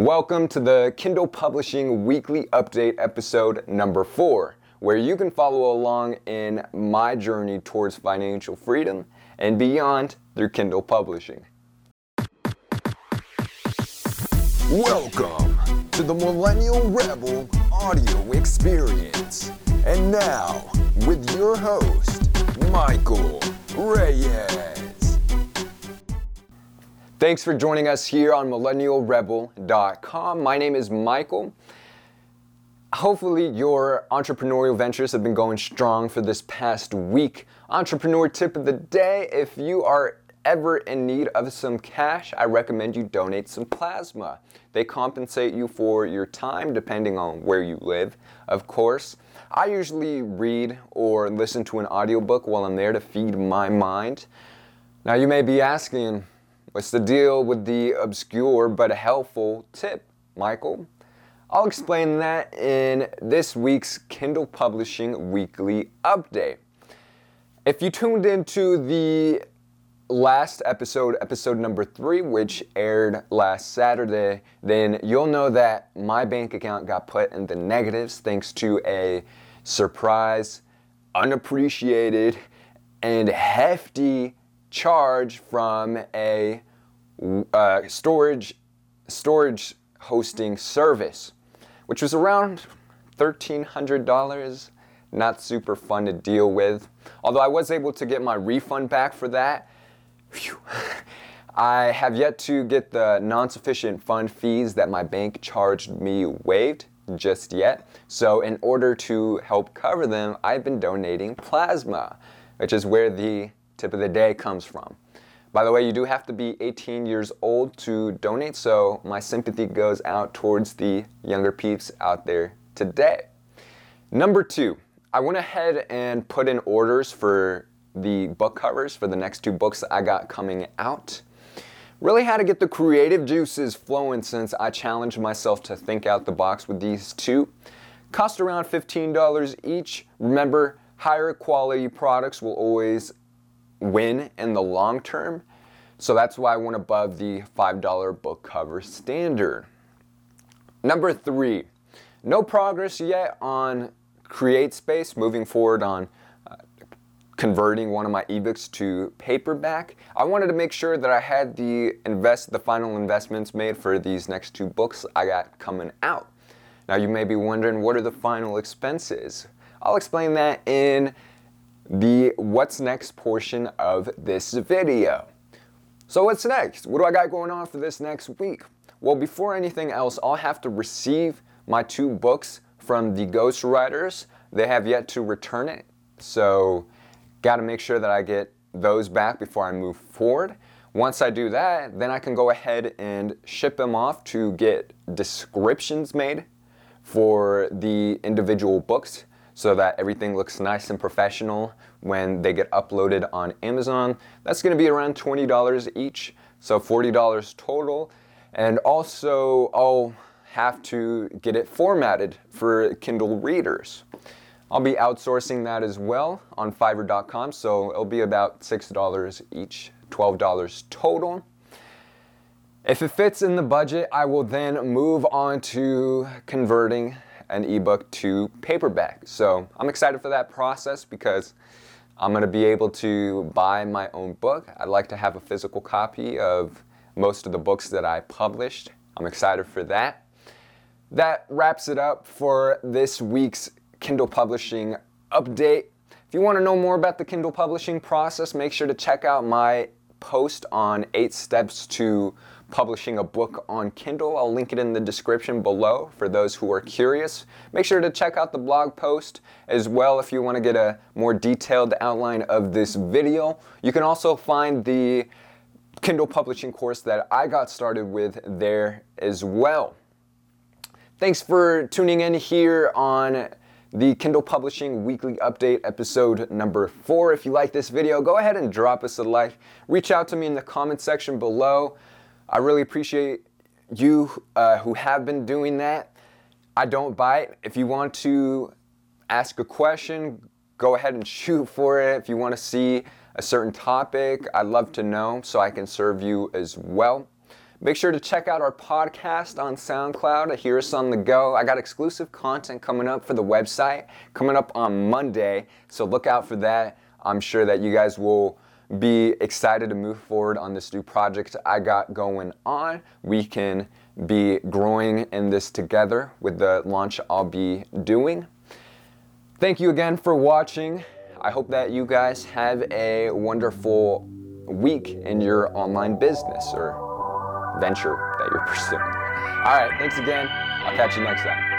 Welcome to the Kindle Publishing Weekly Update episode number four, where you can follow along in my journey towards financial freedom and beyond through Kindle Publishing. Welcome to the Millennial Rebel audio experience. And now, with your host, Michael Reyes. Thanks for joining us here on millennialrebel.com. My name is Michael. Hopefully, your entrepreneurial ventures have been going strong for this past week. Entrepreneur tip of the day if you are ever in need of some cash, I recommend you donate some plasma. They compensate you for your time depending on where you live, of course. I usually read or listen to an audiobook while I'm there to feed my mind. Now, you may be asking, what's the deal with the obscure but helpful tip, Michael? I'll explain that in this week's Kindle Publishing Weekly Update. If you tuned into the last episode, episode number three, which aired last Saturday, then you'll know that my bank account got put in the negatives thanks to a surprise, unappreciated, and hefty charge from a uh, storage storage hosting service, which was around thirteen hundred dollars. Not super fun to deal with. Although I was able to get my refund back for that. I have yet to get the non sufficient fund fees that my bank charged me waived just yet. So, in order to help cover them, I've been donating plasma, which is where the tip of the day comes from. By the way, you do have to be 18 years old to donate, so my sympathy goes out towards the younger peeps out there today. Number two, I went ahead and put in orders for the book covers for the next two books I got coming out. Really had to get the creative juices flowing since I challenged myself to think out the box with these two. Cost around $15 each. Remember, higher quality products will always win in the long term. So that's why I went above the $5 book cover standard. Number three, no progress yet on CreateSpace, moving forward on uh, converting one of my ebooks to paperback. I wanted to make sure that I had the invest the final investments made for these next two books I got coming out. Now you may be wondering what are the final expenses? I'll explain that in the what's next portion of this video. So what's next? What do I got going on for this next week? Well, before anything else, I'll have to receive my two books from the ghostwriters. They have yet to return it. So Got to make sure that I get those back before I move forward. Once I do that, then I can go ahead and ship them off to get descriptions made for the individual books so that everything looks nice and professional when they get uploaded on Amazon. That's to be around $20 each, so $40 total. And also, I'll have to get it formatted for Kindle readers. I'll be outsourcing that as well on Fiverr.com, so it'll be about $6 each, $12 total. If it fits in the budget, I will then move on to converting an ebook to paperback. So I'm excited for that process because I'm going to be able to buy my own book. I'd like to have a physical copy of most of the books that I published. I'm excited for that. That wraps it up for this week's Kindle Publishing update. If you want to know more about the Kindle publishing process, make sure to check out my post on eight steps to publishing a book on Kindle. I'll link it in the description below for those who are curious. Make sure to check out the blog post as well if you want to get a more detailed outline of this video. You can also find the Kindle publishing course that I got started with there as well. Thanks for tuning in here on the Kindle Publishing Weekly Update, episode number four. If you like this video, go ahead and drop us a like. Reach out to me in the comment section below. I really appreciate you uh, who have been doing that. I don't bite. If you want to ask a question, go ahead and shoot for it. If you want to see a certain topic, I'd love to know so I can serve you as well. Make sure to check out our podcast on SoundCloud. Hear us on the go. I got exclusive content coming up for the website coming up on Monday, so look out for that. I'm sure that you guys will be excited to move forward on this new project I got going on. We can be growing in this together with the launch I'll be doing. Thank you again for watching. I hope that you guys have a wonderful week in your online business or venture that you're pursuing. All right, thanks again. I'll catch you next time.